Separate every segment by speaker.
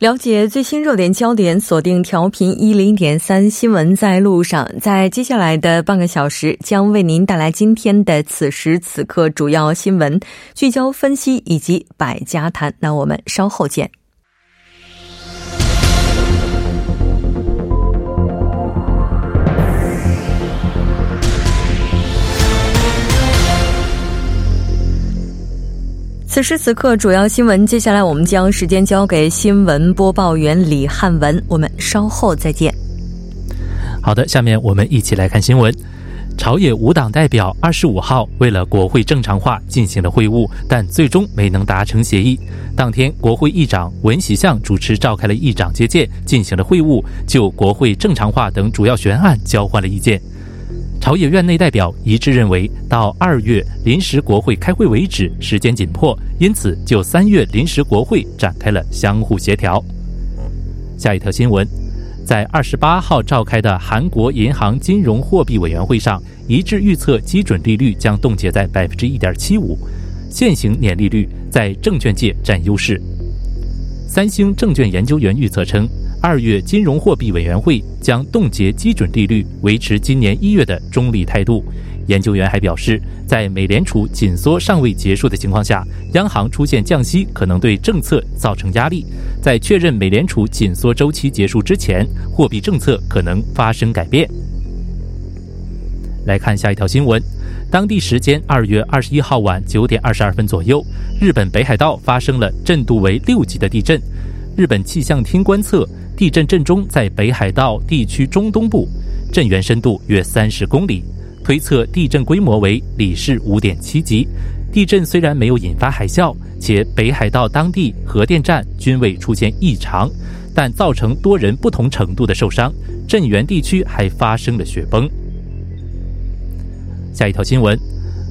Speaker 1: 了解最新热点焦点，锁定调频一零点三新闻在路上。在接下来的半个小时，将为您带来今天的此时此刻主要新闻聚焦分析以及百家谈。那我们稍后见。此时此刻，主要新闻。接下来，我们将时间交给新闻播报员李汉文。我们稍后再见。
Speaker 2: 好的，下面我们一起来看新闻。朝野五党代表二十五号为了国会正常化进行了会晤，但最终没能达成协议。当天，国会议长文喜相主持召开了议长接见，进行了会晤，就国会正常化等主要悬案交换了意见。朝野院内代表一致认为，到二月临时国会开会为止，时间紧迫，因此就三月临时国会展开了相互协调。下一条新闻，在二十八号召开的韩国银行金融货币委员会上，一致预测基准利率将冻结在百分之一点七五，现行年利率在证券界占优势。三星证券研究员预测称。二月金融货币委员会将冻结基准利率，维持今年一月的中立态度。研究员还表示，在美联储紧缩尚未结束的情况下，央行出现降息可能对政策造成压力。在确认美联储紧缩周期结束之前，货币政策可能发生改变。来看下一条新闻：当地时间二月二十一号晚九点二十二分左右，日本北海道发生了震度为六级的地震。日本气象厅观测。地震震中在北海道地区中东部，震源深度约三十公里，推测地震规模为里氏五点七级。地震虽然没有引发海啸，且北海道当地核电站均未出现异常，但造成多人不同程度的受伤。震源地区还发生了雪崩。下一条新闻。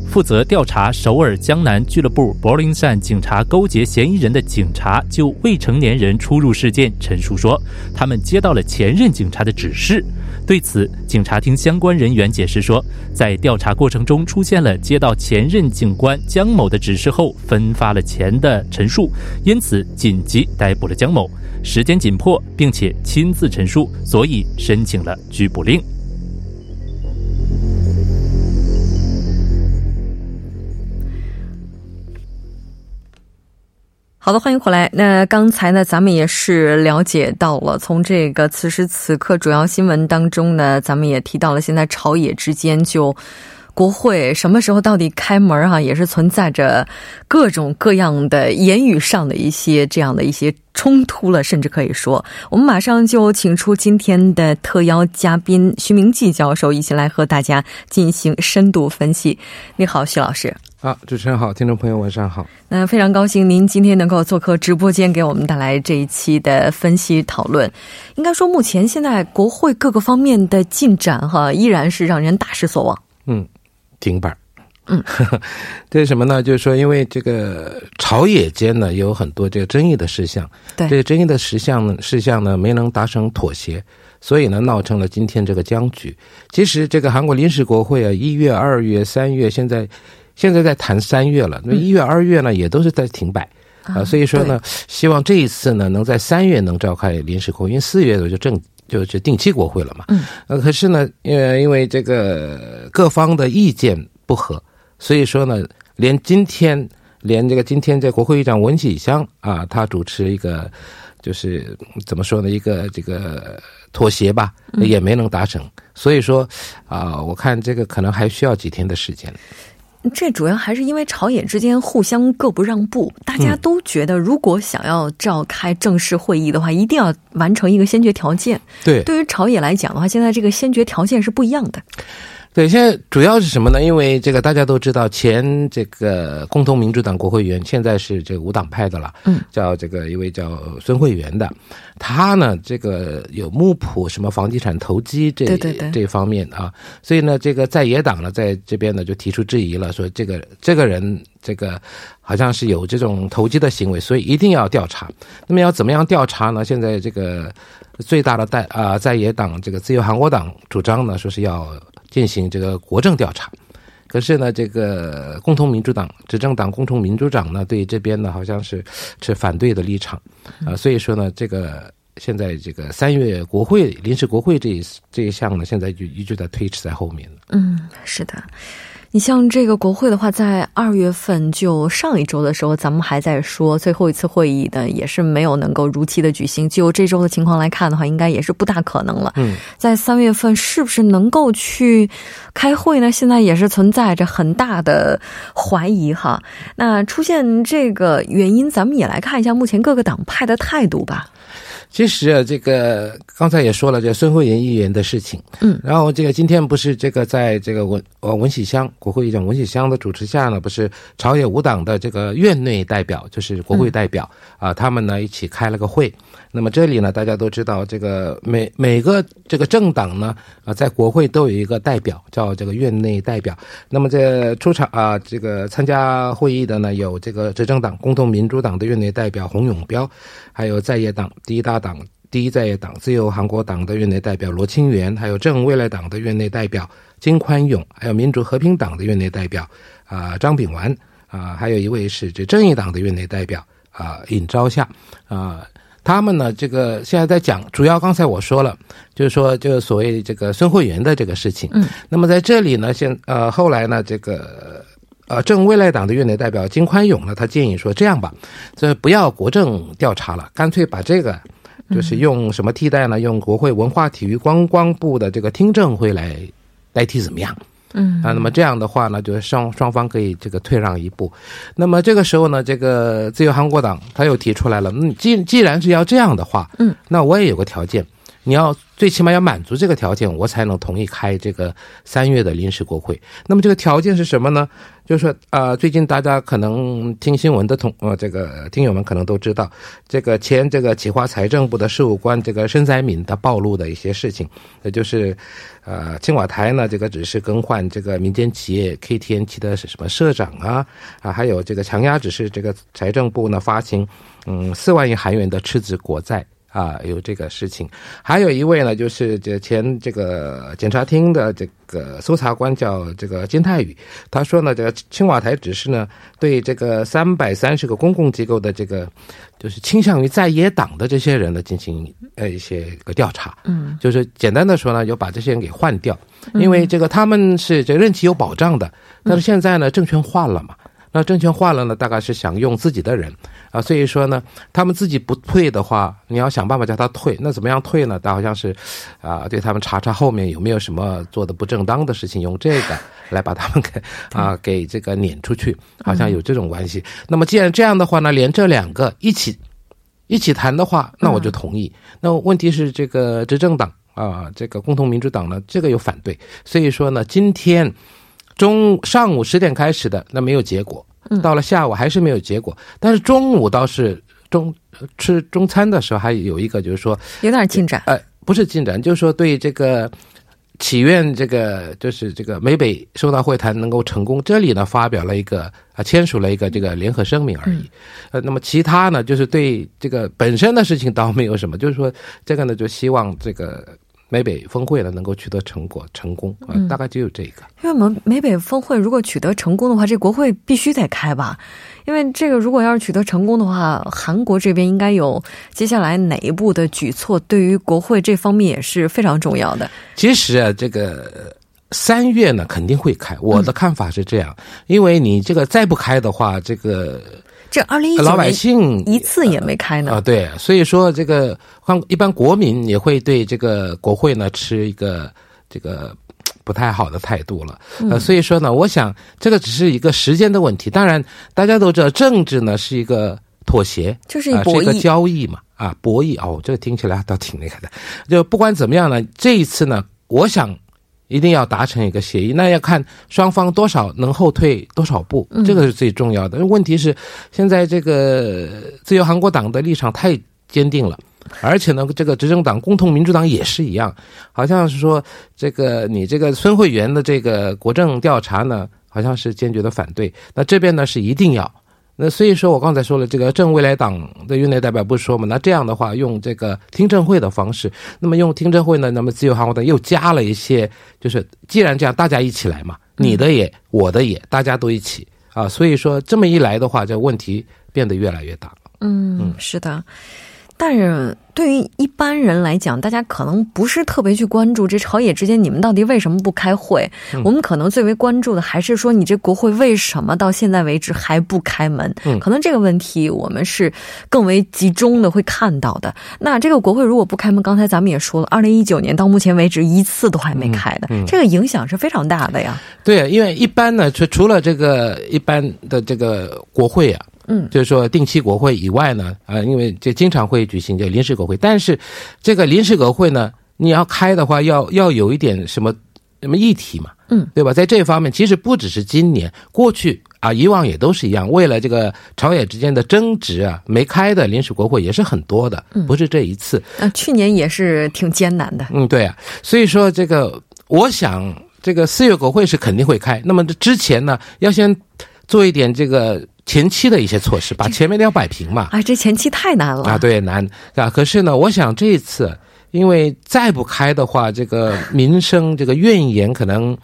Speaker 2: 负责调查首尔江南俱乐部柏林站警察勾结嫌疑人的警察就未成年人出入事件陈述说，他们接到了前任警察的指示。对此，警察厅相关人员解释说，在调查过程中出现了接到前任警官江某的指示后分发了钱的陈述，因此紧急逮捕了江某。时间紧迫，并且亲自陈述，所以申请了拘捕令。
Speaker 1: 好的，欢迎回来。那刚才呢，咱们也是了解到了，从这个此时此刻主要新闻当中呢，咱们也提到了，现在朝野之间就国会什么时候到底开门哈，也是存在着各种各样的言语上的一些这样的一些冲突了，甚至可以说，我们马上就请出今天的特邀嘉宾徐明季教授，一起来和大家进行深度分析。你好，徐老师。
Speaker 3: 啊，主持人好，听众朋友晚上好。
Speaker 1: 那非常高兴您今天能够做客直播间，给我们带来这一期的分析讨论。应该说，目前现在国会各个方面的进展哈，依然是让人大失所望。
Speaker 3: 嗯，停板。嗯，这是什么呢？就是说，因为这个朝野间呢有很多这个争议的事项，
Speaker 1: 对
Speaker 3: 这个争议的事项呢事项呢没能达成妥协，所以呢闹成了今天这个僵局。其实这个韩国临时国会啊，一月、二月、三月，现在。现在在谈三月了，那一月、二月呢，也都是在停摆啊。所以说呢，希望这一次呢，能在三月能召开临时国会，因为四月我就正就是定期国会了嘛。嗯。呃，可是呢，因为，因为这个各方的意见不合，所以说呢，连今天，连这个今天这国会议长文启香啊，他主持一个，就是怎么说呢，一个这个妥协吧，也没能达成。所以说啊，我看这个可能还需要几天的时间。
Speaker 1: 这主要还是因为朝野之间互相各不让步，大家都觉得如果想要召开正式会议的话，一定要完成一个先决条件。
Speaker 3: 对，
Speaker 1: 对于朝野来讲的话，现在这个先决条件是不一样的。
Speaker 3: 对，现在主要是什么呢？因为这个大家都知道，前这个共同民主党国会议员现在是这个无党派的了，
Speaker 1: 嗯，
Speaker 3: 叫这个一位叫孙慧媛的，他呢这个有木浦什么房地产投机这这方面啊，所以呢这个在野党呢在这边呢就提出质疑了，说这个这个人这个好像是有这种投机的行为，所以一定要调查。那么要怎么样调查呢？现在这个最大的在啊、在野党这个自由韩国党主张呢，说是要进行这个国政调查。可是呢，这个共同民主党执政党共同民主党呢，对这边呢好像是持反对的立场啊、所以说呢，这个现在这个三月国会临时国会这一这一项呢，现在就一直在推迟在后面。
Speaker 1: 嗯，是的。你像这个国会的话，在二月份就上一周的时候，咱们还在说最后一次会议呢，也是没有能够如期的举行。就这周的情况来看的话，应该也是不大可能了。
Speaker 3: 嗯，
Speaker 1: 在三月份是不是能够去开会呢？现在也是存在着很大的怀疑哈。那出现这个原因，咱们也来看一下目前各个党派的态度吧。
Speaker 3: 其实啊，这个刚才也说了，这孙慧妍议员的事情，
Speaker 1: 嗯，
Speaker 3: 然后这个今天不是这个在这个文呃文喜香国会议长文喜香的主持下呢，不是朝野五党的这个院内代表，就是国会代表啊、他们呢一起开了个会。那么这里呢，大家都知道，这个每每个这个政党呢啊、在国会都有一个代表，叫这个院内代表。那么这出场啊、这个参加会议的呢，有这个执政党共同民主党的院内代表洪永标，还有在野党第一大党第一在野党自由韩国党的院内代表罗清源，还有正未来党的院内代表金宽永，还有民主和平党的院内代表啊、张炳完啊、还有一位是这正义党的院内代表啊、尹昭夏啊。他们呢，这个现在在讲，主要刚才我说了，就是说，就是所谓这个孙慧媛的这个事情。
Speaker 1: 嗯，
Speaker 3: 那么在这里呢，现呃后来呢，这个呃正未来党的院内代表金宽永呢，他建议说这样吧，这不要国政调查了，干脆把这个就是用什么替代呢？用国会文化体育观光部的这个听证会来代替，怎么样？
Speaker 1: 嗯。
Speaker 3: 啊，那么这样的话呢，就是双双方可以这个退让一步。那么这个时候呢，这个自由韩国党他又提出来了，嗯，既既然是要这样的话，
Speaker 1: 嗯，
Speaker 3: 那我也有个条件，你要最起码要满足这个条件，我才能同意开这个三月的临时国会。那么这个条件是什么呢？就是说，呃，最近大家可能听新闻的同呃这个听友们可能都知道，这个前这个企划财政部的事务官这个申载敏他暴露的一些事情，也就是，呃，青瓦台呢这个只是更换这个民间企业 KTN 的什么社长啊啊，还有这个强压只是这个财政部呢发行嗯四万亿韩元的赤字国债。啊，有这个事情，还有一位呢，就是这前这个检察厅的这个搜查官叫这个金泰宇，他说呢，这个青瓦台只是呢对这个三百三十个公共机构的这个就是倾向于在野党的这些人呢进行呃一些个调查，
Speaker 1: 嗯，
Speaker 3: 就是简单的说呢，要把这些人给换掉，因为这个他们是这个任期有保障的，但是现在呢政权换了嘛。那政权换了呢，大概是想用自己的人啊，所以说呢，他们自己不退的话，你要想办法叫他退。那怎么样退呢？他好像是，啊，对他们查查后面有没有什么做的不正当的事情，用这个 来把他们给啊给这个撵出去，好像有这种关系。那么既然这样的话呢，连这两个一起一起谈的话，那我就同意。那问题是这个执政党啊，这个共同民主党呢，这个有反对，所以说呢，今天。中上午十点开始的，那没有结果。到了下午还是没有结果，但是中午倒是中吃中餐的时候还有一个，就是说，
Speaker 1: 有点进展。
Speaker 3: 呃，不是进展，就是说对这个祈愿这个就是这个美北首脑会谈能够成功，这里呢发表了一个啊签署了一个这个联合声明而已。呃，那么其他呢，就是对这个本身的事情倒没有什么，就是说这个呢就希望这个。美北峰会呢能够取得成果成功啊、呃，大概只有这个。
Speaker 1: 因为我们美北峰会如果取得成功的话，这国会必须得开吧？因为这个如果要是取得成功的话，韩国这边应该有接下来哪一步的举措，对于国会这方面也是非常重要的。
Speaker 3: 其实啊，这个三月呢肯定会开，我的看法是这样，嗯、因为你这个再不开的话，这个。
Speaker 1: 这二零一九
Speaker 3: 老百姓
Speaker 1: 一次也没开呢
Speaker 3: 啊，对，所以说这个一般国民也会对这个国会呢持一个这个不太好的态度了，呃，所以说呢，我想这个只是一个时间的问题。当然，大家都知道政治呢是一个妥协，
Speaker 1: 就是
Speaker 3: 一个交易嘛，啊，博弈哦，这个听起来倒挺那个的。就不管怎么样呢，这一次呢，我想一定要达成一个协议，那要看双方多少能后退多少步，这个是最重要的。问题是现在这个自由韩国党的立场太坚定了，而且呢，这个执政党共同民主党也是一样，好像是说这个你这个孙慧媛的这个国政调查呢，好像是坚决的反对。那这边呢是一定要。那所以说我刚才说了，这个正未来党的院内代表不是说嘛？那这样的话，用这个听证会的方式，那么用听证会呢，那么自由韩国党又加了一些，就是既然这样，大家一起来嘛，你的也，我的也，大家都一起啊。所以说这么一来的话，这问题变得越来越大了。
Speaker 1: 嗯，是的。但是对于一般人来讲，大家可能不是特别去关注这朝野之间你们到底为什么不开会。我们可能最为关注的还是说，你这国会为什么到现在为止还不开门？可能这个问题我们是更为集中的会看到的。那这个国会如果不开门，刚才咱们也说了，二零一九年到目前为止一次都还没开的，这个影响是非常大的呀。
Speaker 3: 对，因为一般呢，除除了这个一般的这个国会啊。嗯，就是说定期国会以外呢，啊，因为这经常会举行这临时国会，但是这个临时国会呢，你要开的话，要要有一点什么什么议题嘛，嗯，对吧？在这方面，其实不只是今年，过去啊，以往也都是一样，为了这个朝野之间的争执啊，没开的临时国会也是很多的，不是这一次。
Speaker 1: 啊，去年也是挺艰难的。
Speaker 3: 嗯，对啊，所以说这个，我想这个四月国会是肯定会开，那么这之前呢，要先做一点这个。前期的一些措施，把前面的要摆平嘛。
Speaker 1: 啊，这前期太难了
Speaker 3: 啊！对，难啊。可是呢，我想这一次，因为再不开的话，这个民生这个怨言可能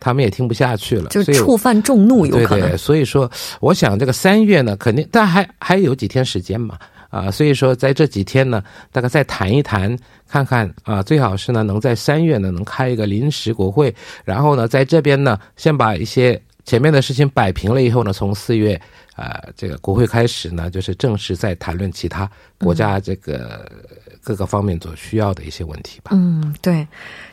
Speaker 3: 他们也听不下去了，
Speaker 1: 就触犯众怒有
Speaker 3: 可能。对对，所以说，我想这个三月呢，肯定，但还还有几天时间嘛啊。所以说，在这几天呢，大概再谈一谈，看看啊，最好是呢，能在三月呢，能开一个临时国会，然后呢，在这边呢，先把一些前面的事情摆平了以后呢，从四月。呃，这个国会开始呢，就是正式在谈论其他国家这个各个方面所需要的一些问题吧。
Speaker 1: 嗯，对，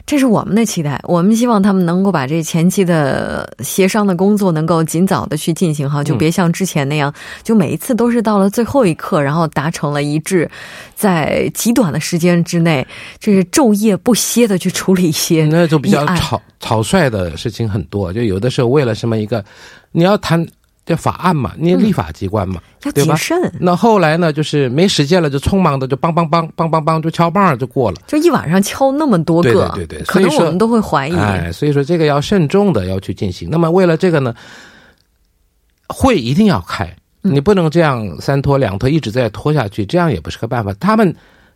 Speaker 1: 这是我们的期待。我们希望他们能够把这前期的协商的工作能够尽早的去进行哈，就别像之前那样，就每一次都是到了最后一刻，然后达成了一致，在极短的时间之内，就是昼夜不歇的去处理一些
Speaker 3: 那就比较草草率的事情很多，就有的时候为了什么一个你要谈。这法案嘛，你立法机关嘛，
Speaker 1: 对吧？
Speaker 3: 那后来呢，就是没时间了，就匆忙的就梆梆梆梆梆梆就敲棒就过了，
Speaker 1: 就一晚上敲那么多
Speaker 3: 个，对对对，
Speaker 1: 可能我们都会怀疑。
Speaker 3: 哎，所以说这个要慎重的要去进行。那么为了这个呢，会一定要开，你不能这样三拖两拖，一直在拖下去，这样也不是个办法。他们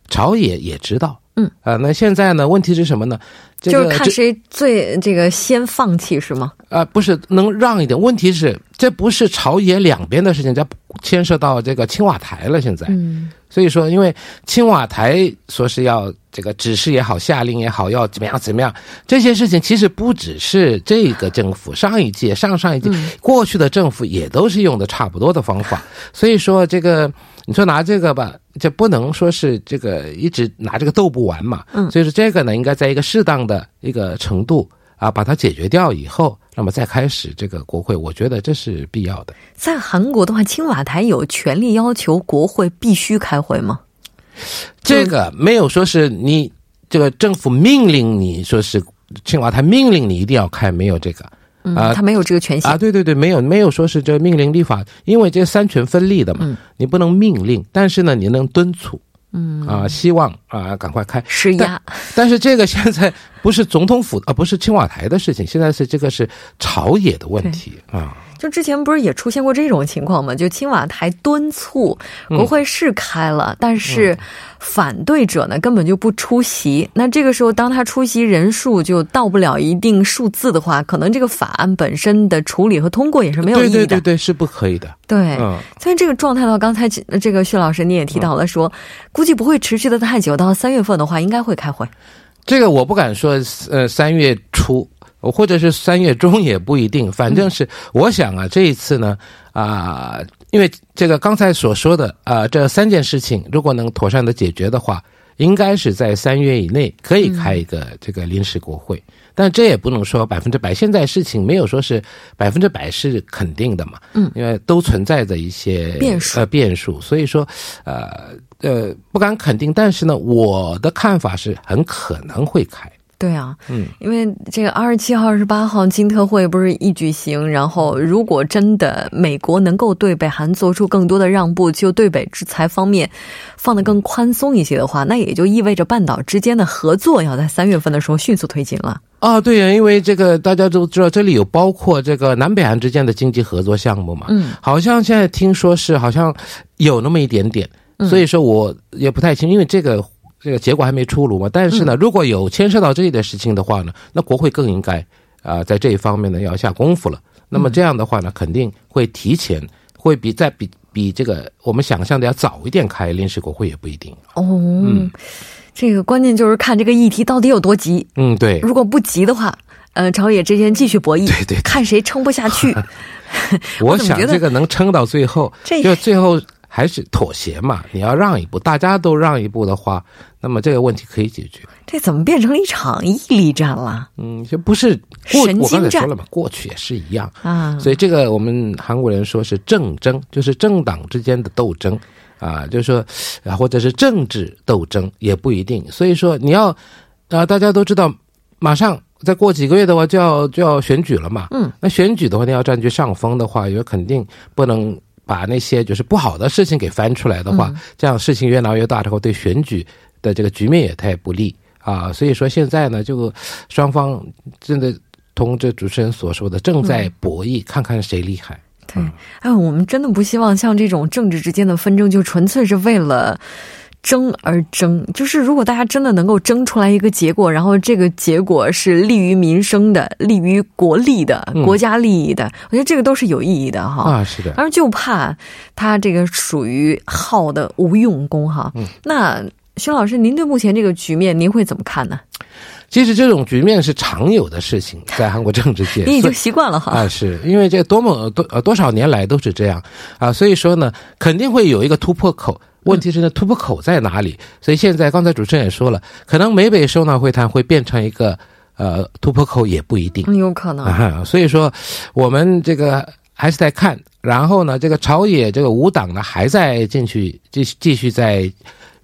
Speaker 3: 朝野也知道。嗯啊，那现在呢？问题是什么呢？
Speaker 1: 就是看谁最这个先放弃是吗？
Speaker 3: 啊，不是能让一点。问题是这不是朝野两边的事情，这牵涉到这个青瓦台了。现在，嗯，所以说，因为青瓦台说是要这个指示也好，下令也好，要怎么样怎么样，这些事情其实不只是这个政府，上一届、上上一届、过去的政府也都是用的差不多的方法。所以说这个。你说拿这个吧，这不能说是这个一直拿这个斗不完嘛。嗯，所以说这个呢，应该在一个适当的一个程度啊，把它解决掉以后，那么再开始这个国会，我觉得这是必要的。
Speaker 1: 在韩国的话，青瓦台有权利要求国会必须开会吗？
Speaker 3: 这个没有说是你这个政府命令你说是青瓦台命令你一定要开，没有这个。
Speaker 1: 啊，他没有这个权限
Speaker 3: 啊！对对对，没有没有说是这命令立法，因为这三权分立的嘛，你不能命令，但是呢，你能敦促，嗯啊，希望啊赶快开
Speaker 1: 施压。
Speaker 3: 但是这个现在不是总统府啊，不是青瓦台的事情，现在是这个是朝野的问题啊。
Speaker 1: 就之前不是也出现过这种情况吗？就青瓦台敦促国会是开了，但是反对者呢根本就不出席。那这个时候，当他出席人数就到不了一定数字的话，可能这个法案本身的处理和通过也是没有意义的。
Speaker 3: 对对对，是不可以的。
Speaker 1: 对，所以这个状态的话，刚才这个薛老师你也提到了，说估计不会持续的太久，到三月份的话应该会开会。
Speaker 3: 这个我不敢说，呃，三月初。或者是三月中也不一定，反正是我想啊，这一次呢，啊，因为这个刚才所说的啊，这三件事情如果能妥善的解决的话，应该是在三月以内可以开一个这个临时国会，但这也不能说百分之百。现在事情没有说是百分之百是肯定的嘛，嗯，因为都存在着一些
Speaker 1: 变数，
Speaker 3: 呃，变数，所以说，呃呃，不敢肯定，但是呢，我的看法是很可能会开。
Speaker 1: 对啊，
Speaker 3: 嗯，
Speaker 1: 因为这个二十七号、二十八号金特会不是一举行，然后如果真的美国能够对北韩做出更多的让步，就对北制裁方面放得更宽松一些的话，那也就意味着半岛之间的合作要在三月份的时候迅速推进了。
Speaker 3: 啊，对呀，因为这个大家都知道，这里有包括这个南北韩之间的经济合作项目嘛，
Speaker 1: 嗯，
Speaker 3: 好像现在听说是好像有那么一点点，所以说我也不太清，因为这个这个结果还没出炉嘛。但是呢，如果有牵涉到这一的事情的话呢，那国会更应该啊、在这一方面呢要下功夫了。那么这样的话呢，肯定会提前，会比在比比这个我们想象的要早一点开临时国会也不一定。
Speaker 1: 哦，这个关键就是看这个议题到底有多急。
Speaker 3: 嗯，对，
Speaker 1: 如果不急的话，呃，朝野之间继续博弈，
Speaker 3: 对对对
Speaker 1: 看谁撑不下去。
Speaker 3: 我想这个能撑到最后，
Speaker 1: 这
Speaker 3: 就最后还是妥协嘛。你要让一步，大家都让一步的话，那么这个问题可以解决。
Speaker 1: 这怎么变成了一场毅力战了
Speaker 3: 嗯，就不是过
Speaker 1: 神经
Speaker 3: 我刚才
Speaker 1: 战
Speaker 3: 说了嘛，过去也是一样。
Speaker 1: 啊？
Speaker 3: 所以这个我们韩国人说是政争，就是政党之间的斗争啊，就是说啊，或者是政治斗争也不一定。所以说你要啊，大家都知道，马上再过几个月的话就要就要选举了嘛。
Speaker 1: 嗯，
Speaker 3: 那选举的话，你要占据上风的话，也肯定不能把那些就是不好的事情给翻出来的话，这样事情越闹越大之后，对选举的这个局面也太不利啊。所以说现在呢，就双方真的同这主持人所说的，正在博弈，看看谁厉害。
Speaker 1: 对，哎，我们真的不希望像这种政治之间的纷争，就纯粹是为了争而争。就是如果大家真的能够争出来一个结果，然后这个结果是利于民生的、利于国力的、
Speaker 3: 嗯
Speaker 1: 国家利益的，我觉得这个都是有意义的哈。
Speaker 3: 啊，是的，
Speaker 1: 而就怕他这个属于耗的无用功哈。
Speaker 3: 嗯
Speaker 1: 那徐老师，您对目前这个局面，您会怎么看呢？
Speaker 3: 其实这种局面是常有的事情，在韩国政治界。
Speaker 1: 你已经习惯了哈。
Speaker 3: 啊，是因为这多么多呃多少年来都是这样啊，所以说呢，肯定会有一个突破口。问题是呢，突破口在哪里？所以现在刚才主持人也说了，可能美北首脑会谈会变成一个呃突破口，也不一定。
Speaker 1: 嗯有可能。
Speaker 3: 啊，所以说我们这个还是在看，然后呢，这个朝野这个五党呢还在进去继续继续在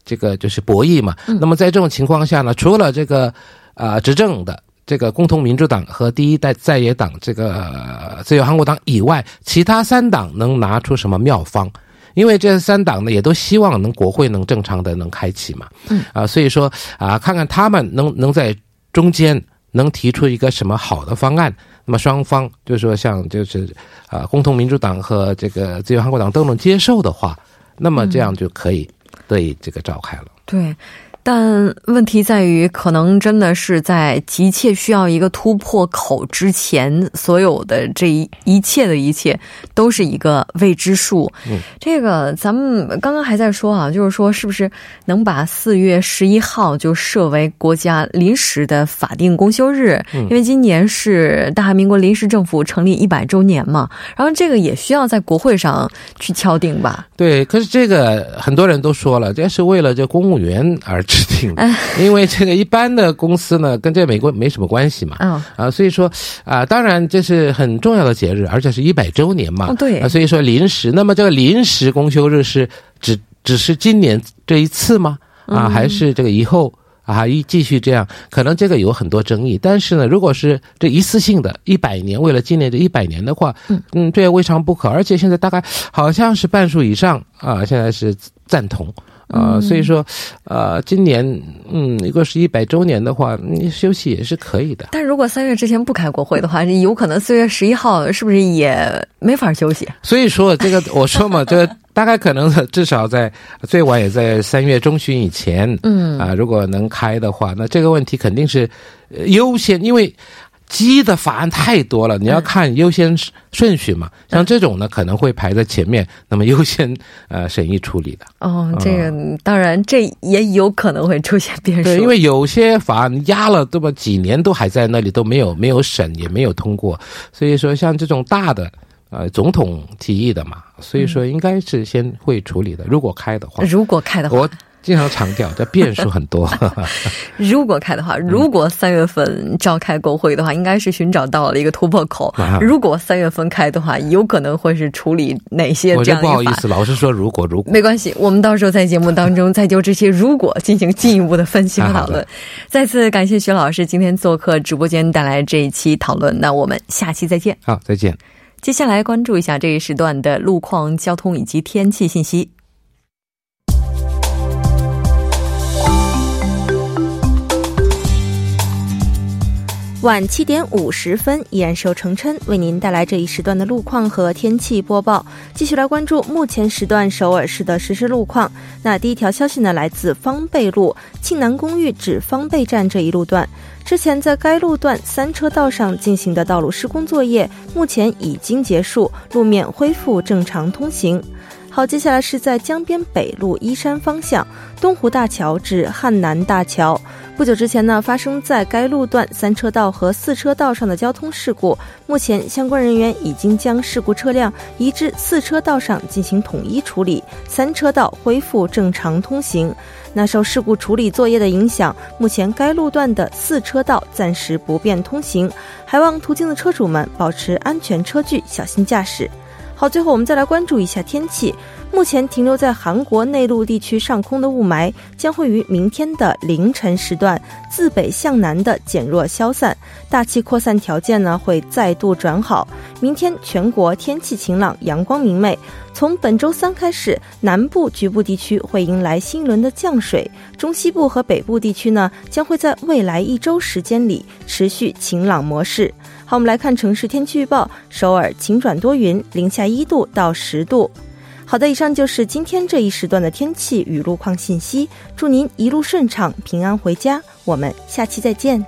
Speaker 3: 这个就是博弈嘛。那么在这种情况下呢，除了这个啊、执政的。这个共同民主党和第一代在野党这个、呃自由韩国党以外，其他三党能拿出什么妙方？因为这三党呢，也都希望能国会能正常的能开启嘛。
Speaker 1: 嗯
Speaker 3: 啊，所以说啊，看看他们能能在中间能提出一个什么好的方案。那么双方就是说，像就是啊，共同民主党和这个自由韩国党都能接受的话，那么这样就可以对这个召开了。
Speaker 1: 对，但问题在于，可能真的是在急切需要一个突破口之前，所有的这一一切的一切都是一个未知数。
Speaker 3: 嗯，
Speaker 1: 这个咱们刚刚还在说啊，就是说是不是能把四月十一号就设为国家临时的法定公休日？
Speaker 3: 嗯
Speaker 1: 因为今年是大韩民国临时政府成立一百周年嘛，然后这个也需要在国会上去敲定吧？
Speaker 3: 对，可是这个很多人都说了，这是为了这公务员而制 因为这个一般的公司呢，跟这美国没什么关系嘛。
Speaker 1: 嗯，
Speaker 3: 啊，所以说啊，当然这是很重要的节日，而且是一百周年嘛。
Speaker 1: 哦对
Speaker 3: 啊，所以说临时，那么这个临时公休日是只只是今年这一次吗？啊，还是这个以后啊一继续这样？可能这个有很多争议。但是呢，如果是这一次性的，一百年为了纪念这一百年的话，嗯这也未尝不可。而且现在大概好像是半数以上啊，现在是赞同。啊、所以说，呃，今年，嗯，如果是一百周年的话，你休息也是可以的。
Speaker 1: 但如果三月之前不开国会的话，有可能四月十一号是不是也没法休息？
Speaker 3: 所以说，这个我说嘛，这个大概可能至少在最晚也在三月中旬以前，
Speaker 1: 嗯
Speaker 3: 啊，如果能开的话，那这个问题肯定是呃优先，因为。鸡的法案太多了，你要看优先顺序嘛。像这种呢，可能会排在前面，那么优先呃审议处理的。
Speaker 1: 哦，这个当然这也有可能会出现变数。
Speaker 3: 对，因为有些法案压了这么几年都还在那里，都没有没有审，也没有通过。所以说，像这种大的呃总统提议的嘛，所以说应该是先会处理的。如果开的话，
Speaker 1: 如果开的话，
Speaker 3: 我经常强调，这变数很多。
Speaker 1: 如果开的话，如果三月份召开国会的话，应该是寻找到了一个突破口。如果三月份开的话，有可能会是处理哪些这样的？
Speaker 3: 不好意思，老是说如果如果
Speaker 1: 没关系，我们到时候在节目当中 再就这些如果进行进一步的分析和讨论。再次感谢徐老师今天做客直播间带来这一期讨论。那我们下期再见。
Speaker 3: 好，再见。
Speaker 1: 接下来关注一下这一时段的路况、交通以及天气信息。
Speaker 4: 晚七点五十分，依然受成琛为您带来这一时段的路况和天气播报。继续来关注目前时段首尔市的实时路况。那第一条消息呢，来自方贝路庆南公寓至方贝站这一路段，之前在该路段三车道上进行的道路施工作业，目前已经结束，路面恢复正常通行。好，接下来是在江边北路依山方向东湖大桥至汉南大桥。不久之前呢，发生在该路段三车道和四车道上的交通事故，目前相关人员已经将事故车辆移至四车道上进行统一处理，三车道恢复正常通行。那受事故处理作业的影响，目前该路段的四车道暂时不便通行，还望途经的车主们保持安全车距，小心驾驶。好，最后我们再来关注一下天气。目前停留在韩国内陆地区上空的雾霾将会于明天的凌晨时段自北向南的减弱消散，大气扩散条件呢会再度转好。明天全国天气晴朗，阳光明媚。从本周三开始，南部局部地区会迎来新一轮的降水，中西部和北部地区呢将会在未来一周时间里持续晴朗模式。好，我们来看城市天气预报：首尔晴转多云，零下一度到十度。好的，以上就是今天这一时段的天气与路况信息。祝您一路顺畅，平安回家。我们下期再见。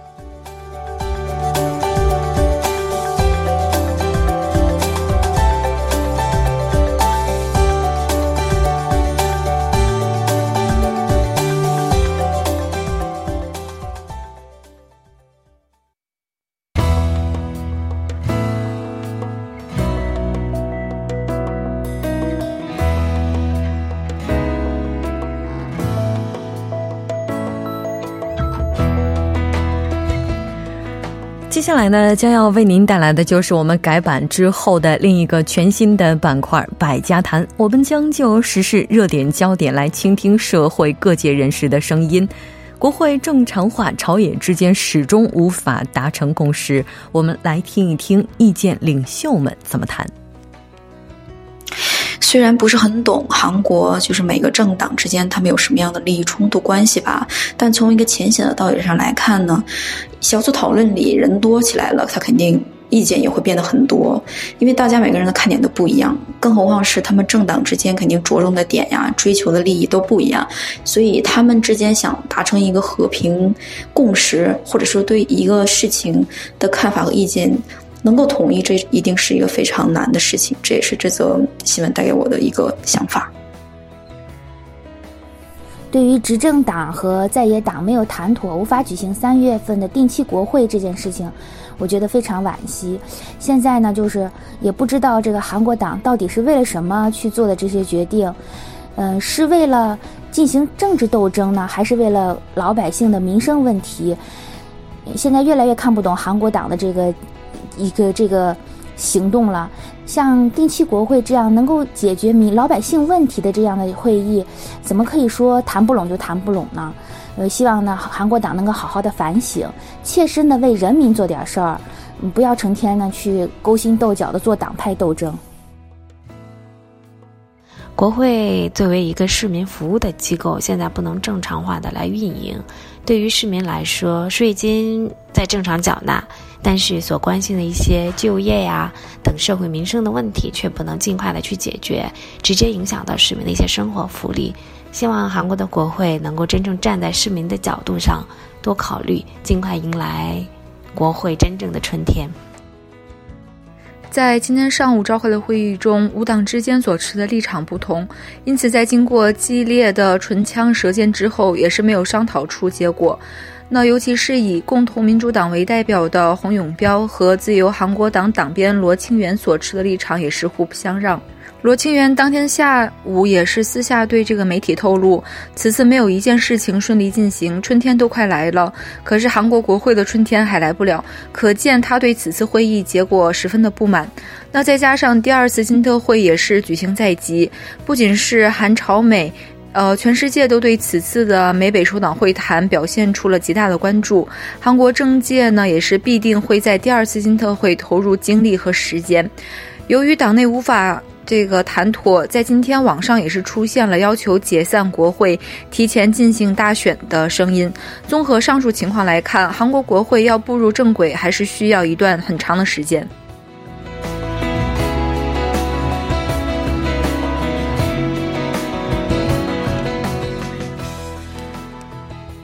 Speaker 1: 接下来呢，将要为您带来的就是我们改版之后的另一个全新的板块——百家谈。我们将就时事热点焦点来倾听社会各界人士的声音。国会正常化，朝野之间始终无法达成共识。我们来听一听意见领袖们怎么谈。
Speaker 5: 虽然不是很懂韩国，就是每个政党之间他们有什么样的利益冲突关系吧，但从一个浅显的道理上来看呢，小组讨论里人多起来了，他肯定意见也会变得很多，因为大家每个人的看点都不一样，更何况是他们政党之间肯定着重的点呀、追求的利益都不一样，所以他们之间想达成一个和平共识，或者说对一个事情的看法和意见。能够统一，这一定是一个非常难的事情。这也是这则新闻带给我的一个想法。
Speaker 6: 对于执政党和在野党没有谈妥，无法举行三月份的定期国会这件事情，我觉得非常惋惜。现在呢，就是也不知道这个韩国党到底是为了什么去做的这些决定，嗯，是为了进行政治斗争呢，还是为了老百姓的民生问题？现在越来越看不懂韩国党的这个。一个这个行动了，像定期国会这样能够解决民老百姓问题的这样的会议，怎么可以说谈不拢就谈不拢呢？呃，希望呢韩国党能够好好的反省，切身的为人民做点事儿，不要成天呢去勾心斗角的做党派斗争。
Speaker 7: 国会作为一个市民服务的机构，现在不能正常化的来运营，对于市民来说，税金在正常缴纳。但是所关心的一些就业呀等社会民生的问题，却不能尽快的去解决，直接影响到市民的一些生活福利。希望韩国的国会能够真正站在市民的角度上多考虑，尽快迎来国会真正的春天。
Speaker 8: 在今天上午召开的会议中，五党之间所持的立场不同，因此在经过激烈的唇枪舌剑之后，也是没有商讨出结果。那尤其是以共同民主党为代表的洪永标和自由韩国党党鞭罗清源所持的立场也是互不相让。罗清源当天下午也是私下对这个媒体透露，此次没有一件事情顺利进行，春天都快来了，可是韩国国会的春天还来不了，可见他对此次会议结果十分的不满。那再加上第二次金特会也是举行在即，不仅是韩朝美，呃，全世界都对此次的美北首脑会谈表现出了极大的关注。韩国政界呢，也是必定会在第二次金特会投入精力和时间。由于党内无法。这个谈妥，在今天网上也是出现了要求解散国会、提前进行大选的声音。综合上述情况来看，韩国国会要步入正轨，还是需要一段很长的时间。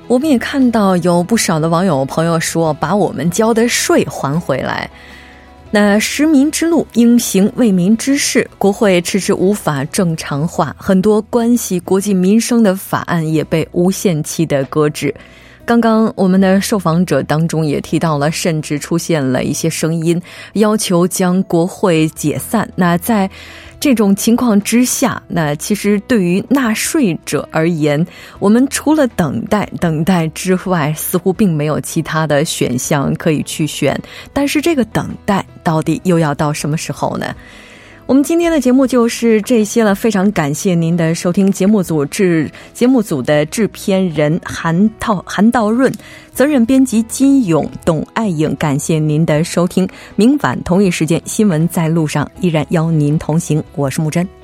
Speaker 1: 我们也看到有不少的网友朋友说：“把我们交的税还回来。”那实民之路应行为民之事，国会迟迟无法正常化，很多关系国计民生的法案也被无限期的搁置。刚刚我们的受访者当中也提到了，甚至出现了一些声音要求将国会解散。那在这种情况之下，那其实对于纳税者而言，我们除了等待、等待之外，似乎并没有其他的选项可以去选。但是这个等待到底又要到什么时候呢？我们今天的节目就是这些了，非常感谢您的收听。节目组制节目组的制片人韩道韩道润，责任编辑金勇、董爱颖，感谢您的收听。明晚同一时间，新闻在路上依然邀您同行。我是木真。